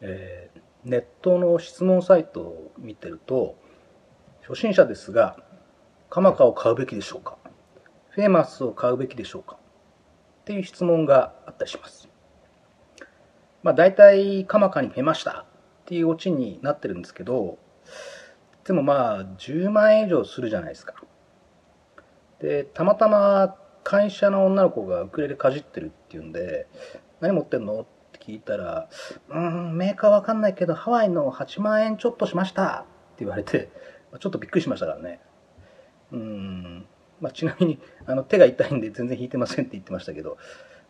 えーネットの質問サイトを見てると初心者ですがカマカを買うべきでしょうか？フェーマスを買うべきでしょうか？っていう質問があったりします。まあ大体カマカにフェました。っていうオチになってるんですけどでもまあ10万円以上するじゃないですか。でたまたま会社の女の子がウクレレかじってるっていうんで何持ってんの？聞いたら、うん、メーカーわかんないけど、ハワイの8万円ちょっとしましたって言われて、ちょっとびっくりしましたからね。うん、まあ、ちなみに、あの、手が痛いんで全然弾いてませんって言ってましたけど、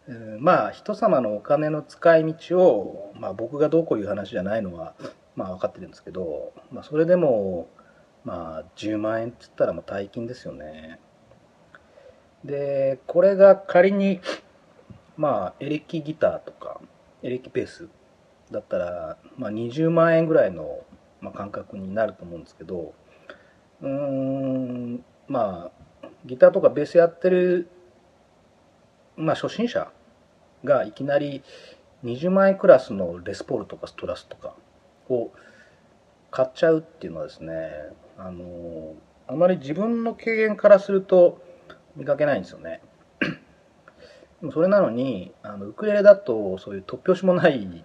うんまあ、人様のお金の使い道を、まあ、僕がどうこういう話じゃないのは、まあ、分かってるんですけど、まあ、それでも、まあ、10万円って言ったら、まあ、大金ですよね。で、これが仮に、まあ、エレキギターとか、エレキベースだったら、まあ、20万円ぐらいの、まあ、感覚になると思うんですけど、うん、まあ、ギターとかベースやってる、まあ、初心者がいきなり20万円クラスのレスポールとかストラスとかを買っちゃうっていうのはですね、あの、あまり自分の経験からすると見かけないんですよね。それなのにあのウクレレだとそういう突拍子もない、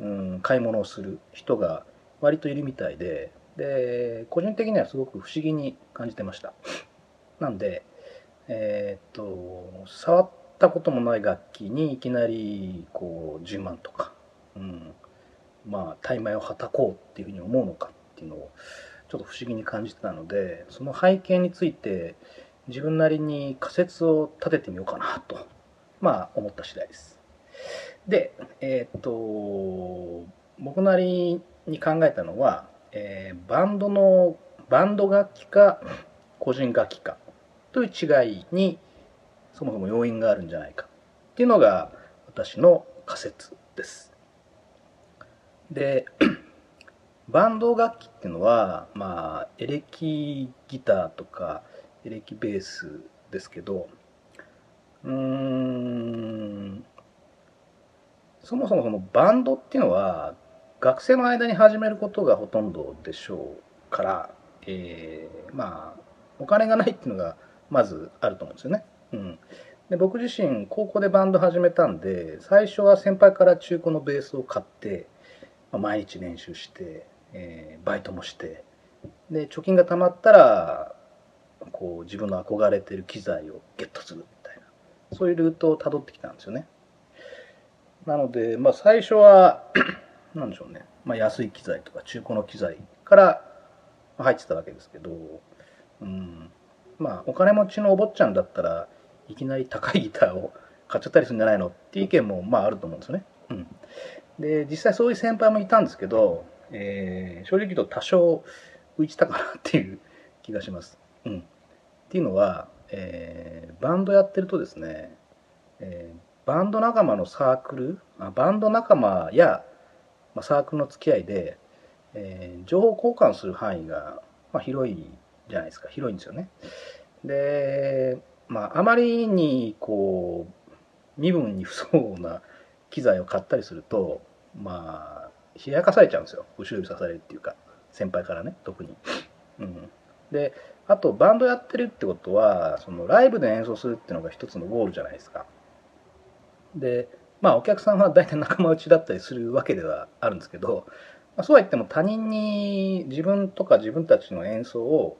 うん、買い物をする人が割といるみたいでで個人的にはすごく不思議に感じてました。なんでえーっと触ったこともない楽器にいきなりこう10万とか、うん、まあ大枚をはたこうっていうふうに思うのかっていうのをちょっと不思議に感じてたのでその背景について自分なりに仮説を立ててみようかなと。まあ思った次第です。で、えーっと、僕なりに考えたのは、えーバンドの、バンド楽器か個人楽器かという違いにそもそも要因があるんじゃないかっていうのが私の仮説です。で、バンド楽器っていうのは、まあ、エレキギターとかエレキベースですけど、うーん。そもそもそのバンドっていうのは学生の間に始めることがほとんどでしょうから、えーまあお金がないっていうのがまずあると思うんですよね。うん、で僕自身高校でバンド始めたんで最初は先輩から中古のベースを買って、まあ毎日練習して、えーバイトもしてで貯金が貯まったらこう自分の憧れてる機材をゲットする。そういうルートをたどってきたんですよね。なので、まあ、最初は、なんでしょうね、まあ、安い機材とか中古の機材から入ってたわけですけど、うん、まあ、お金持ちのお坊ちゃんだったらいきなり高いギターを買っちゃったりするんじゃないの？っていう意見も、まあ、あると思うんですよね。うん、で、実際そういう先輩もいたんですけど、えー正直言うと多少浮いてたかなっていう気がします。うん、っていうのは、えーバンドやってるとですね、えーバンド仲間のサークルあバンド仲間や、まあ、サークルの付き合いで、えー情報交換する範囲が、まあ、広いじゃないですか。広いんですよね。で、まあ、あまりにこう身分に不相応な機材を買ったりするとまあ冷やかされちゃうんですよ。後ろ指さされるっていうか先輩からね特に、うん、であとバンドやってるってことはそのライブで演奏するっていうのが一つのゴールじゃないですかでまあお客さんは大体仲間内だったりするわけではあるんですけど、まあ、そうは言っても他人に自分とか自分たちの演奏を、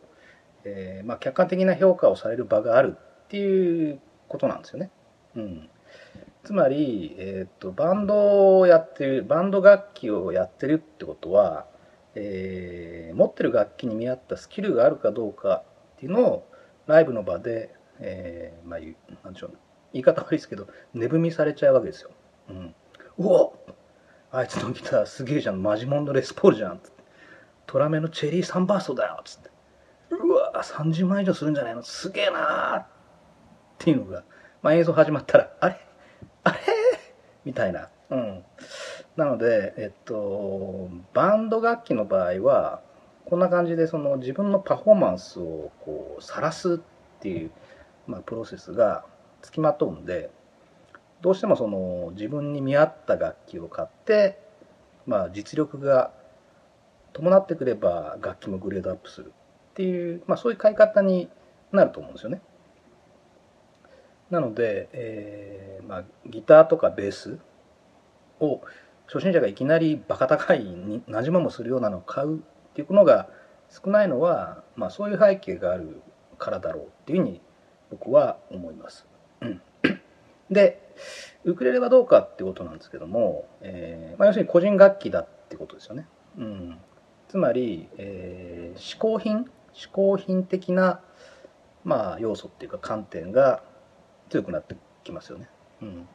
えーまあ、客観的な評価をされる場があるっていうことなんですよね。うん、つまり、えー、とバンドをやってるバンド楽器をやってるってことは、えー持ってる楽器に見合ったスキルがあるかどうかっていうのをライブの場で、えーまあ言うなんでしょうね言い方悪いですけど値踏みされちゃうわけですよ。うん、うおあいつのギターすげえじゃん。マジモンドレスポールじゃんつって。トラメのチェリーサンバーストだよつって。うわ30万以上するんじゃないの。すげえなーっていうのが、まあ、映像始まったらあれ？あれ？みたいな。うん、なので、えっと、バンド楽器の場合はこんな感じでその自分のパフォーマンスをこう晒すっていう、まあ、プロセスがつきまとうんでどうしてもその自分に見合った楽器を買ってまあ、実力が伴ってくれば楽器もグレードアップするっていう、まあ、そういう買い方になると思うんですよね。なので、えーまあ、ギターとかベースを初心者がいきなりバカ高いに何十万もするようなのを買うっていうのが少ないのは、まあ、そういう背景があるからだろうっていうふうに僕は思います。でウクレレはどうかってことなんですけども、えーまあ、要するに個人楽器だってことですよね。うん、つまり、えー、嗜好品？嗜好品的な、まあ、要素っていうか観点が強くなってきますよね。うん、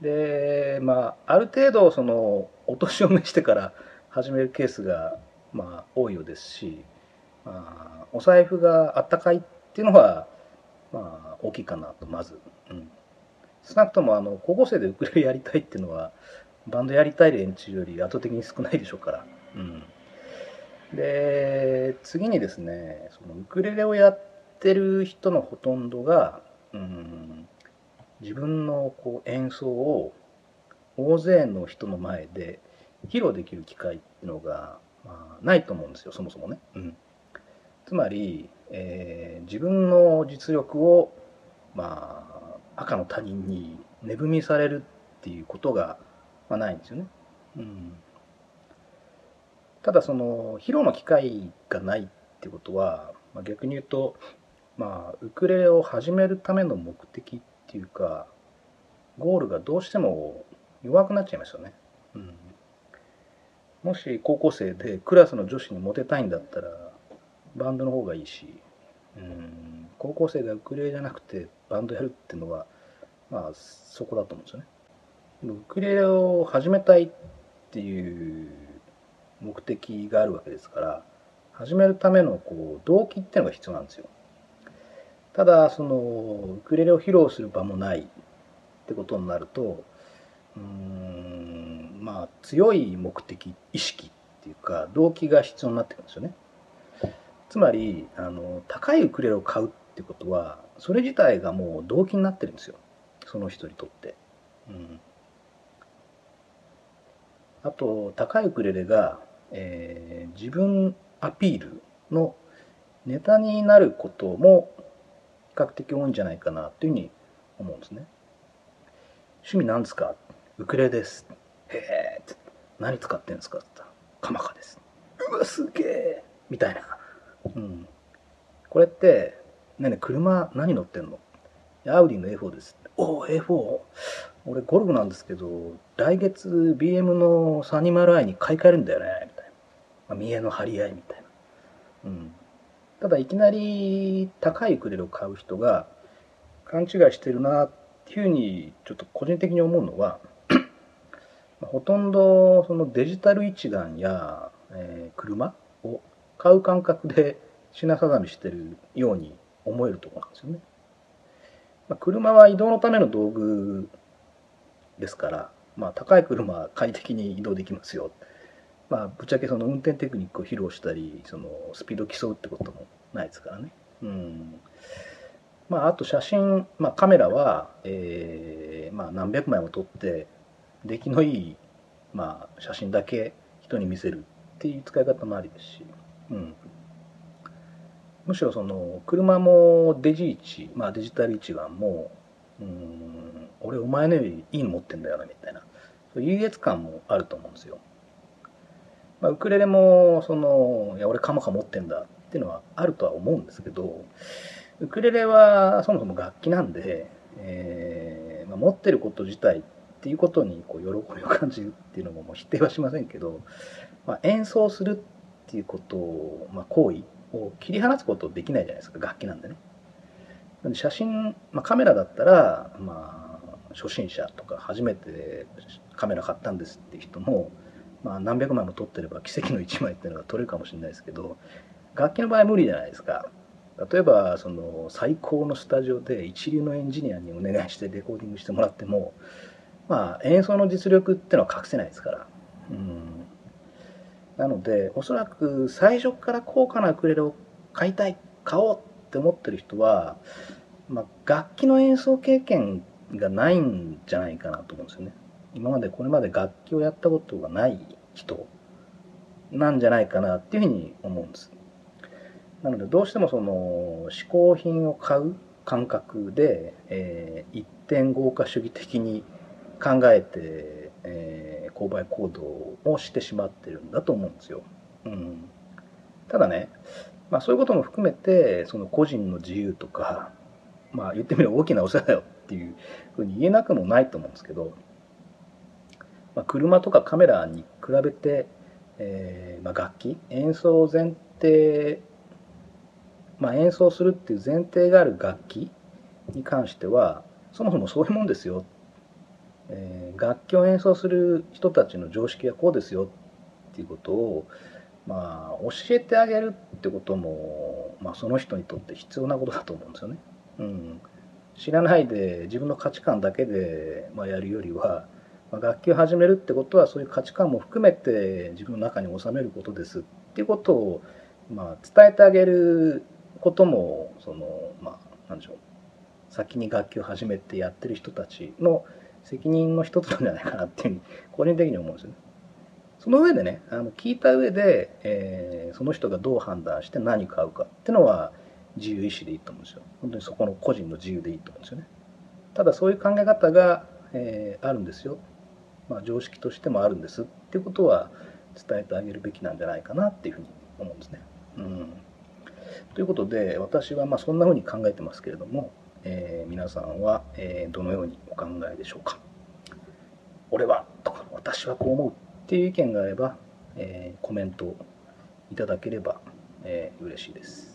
でまあある程度そのお年を召してから始めるケースが、まあ、多いようですし、まあ、お財布があったかいっていうのは、まあ、大きいかなとまず。うん少なくともあの高校生でウクレレやりたいっていうのはバンドやりたい連中より圧倒的に少ないでしょうから。うん、で次にですねそのウクレレをやってる人のほとんどが、うん、自分のこう演奏を大勢の人の前で披露できる機会っていうのが、まあ、ないと思うんですよそもそもね。うん、つまり、えー、自分の実力をまあ赤の他人に値踏みされるっていうことが、まあ、ないんですよね。うん、ただその披露の機会がないってことは、まあ、逆に言うと、まあ、ウクレレを始めるための目的ってていうかゴールがどうしても弱くなっちゃいますよね。うん、もし高校生でクラスの女子にモテたいんだったらバンドの方がいいし、うん、高校生がウクレレじゃなくてバンドやるっていうのは、まあ、そこだと思うんですよね。ウクレレを始めたいっていう目的があるわけですから始めるためのこう動機っていうのが必要なんですよ。ただそのウクレレを披露する場もないってことになるとうんまあ強い目的意識っていうか動機が必要になってくるんですよね。つまりあの高いウクレレを買うってことはそれ自体がもう動機になってるんですよその人にとって。うん、あと高いウクレレが、えー、自分アピールのネタになることも較的多いんじゃないかなというふうに思うんですね。趣味なんですかウクレです。へえ。何使ってんですか？って言ったら、カマカです。うわ、すげえみたいな。うん。これって、ねね車何乗ってんの？アウディの A4 です。おお、A4? 俺ゴルフなんですけど、来月 BM の 320i に買い替えるんだよね、みたいな。まあ、見栄の張り合いみたいな。うん。ただいきなり高いウクレレを買う人が勘違いしてるなっていうふうにちょっと個人的に思うのは ほとんどそのデジタル一眼や、えー、車を買う感覚で品定めしてるように思えるところなんですよね。まあ、車は移動のための道具ですから、まあ、高い車は快適に移動できますよ。まあ、ぶっちゃけその運転テクニックを披露したりそのスピード競うってこともないですからね。うん。まあ、あと写真、まあ、カメラは、えーまあ、何百枚も撮って出来のいい、まあ、写真だけ人に見せるっていう使い方もありですし、うん、むしろその車もデジ一、まあ、デジタル一眼もうん俺お前のよりいいの持ってんだよなみたいな。優越感もあると思うんですよ、まあ、ウクレレもそのいや俺カモカ持ってんだっていうのはあるとは思うんですけどウクレレはそもそも楽器なんで、えーまあ、持ってること自体っていうことにこう喜びを感じるっていうのももう否定はしませんけど、まあ、演奏するっていうことを、まあ、行為を切り離すことできないじゃないですか楽器なんでね。なんで写真、まあ、カメラだったら、まあ、初心者とか初めてカメラ買ったんですって人も、まあ、何百枚も撮ってれば奇跡の1枚っていうのが撮れるかもしれないですけど楽器の場合は無理じゃないですか。例えばその最高のスタジオで一流のエンジニアにお願いしてレコーディングしてもらっても、まあ、演奏の実力っていうのは隠せないですから。うんなのでおそらく最初から高価なウクレレを買いたい買おうって思ってる人は、まあ、楽器の演奏経験がないんじゃないかなと思うんですよね。今までこれまで楽器をやったことがない人なんじゃないかなっていうふうに思うんです。なのでどうしてもその嗜好品を買う感覚で、えー、一点豪華主義的に考えて、えー、購買行動をしてしまってるんだと思うんですよ。うん、ただね、まあ、そういうことも含めてその個人の自由とか、まあ、言ってみれば大きなお世話だよっていうふうに言えなくもないと思うんですけど、まあ、車とかカメラに比べて、えー、まあ、楽器演奏前提、まあ、演奏するっていう前提がある楽器に関してはそもそもそういうもんですよ、えー、楽器を演奏する人たちの常識はこうですよっていうことをまあ教えてあげるってことも、まあ、その人にとって必要なことだと思うんですよね。うん、知らないで自分の価値観だけで、まあ、やるよりはま楽器を始めるってことはそういう価値観も含めて自分の中に収めることですっていうことを、まあ、伝えてあげることもそのまあ何でしょう先に楽器を始めてやってる人たちの責任の一つなんじゃないかなっていうふうに個人的に思うんですよね。その上でねあの聞いた上で、えー、その人がどう判断して何買うかっていうのは自由意志でいいと思うんですよ。本当にそこの個人の自由でいいと思うんですよね。ただそういう考え方が、えー、あるんですよまあ、常識としてもあるんですっていうことは伝えてあげるべきなんじゃないかなっていうふうに思うんですね。うん、ということで私はまあそんなふうに考えてますけれども、えー、皆さんは、え、どのようにお考えでしょうか。俺はとか私はこう思うっていう意見があれば、えー、コメントいただければ、えー、嬉しいです。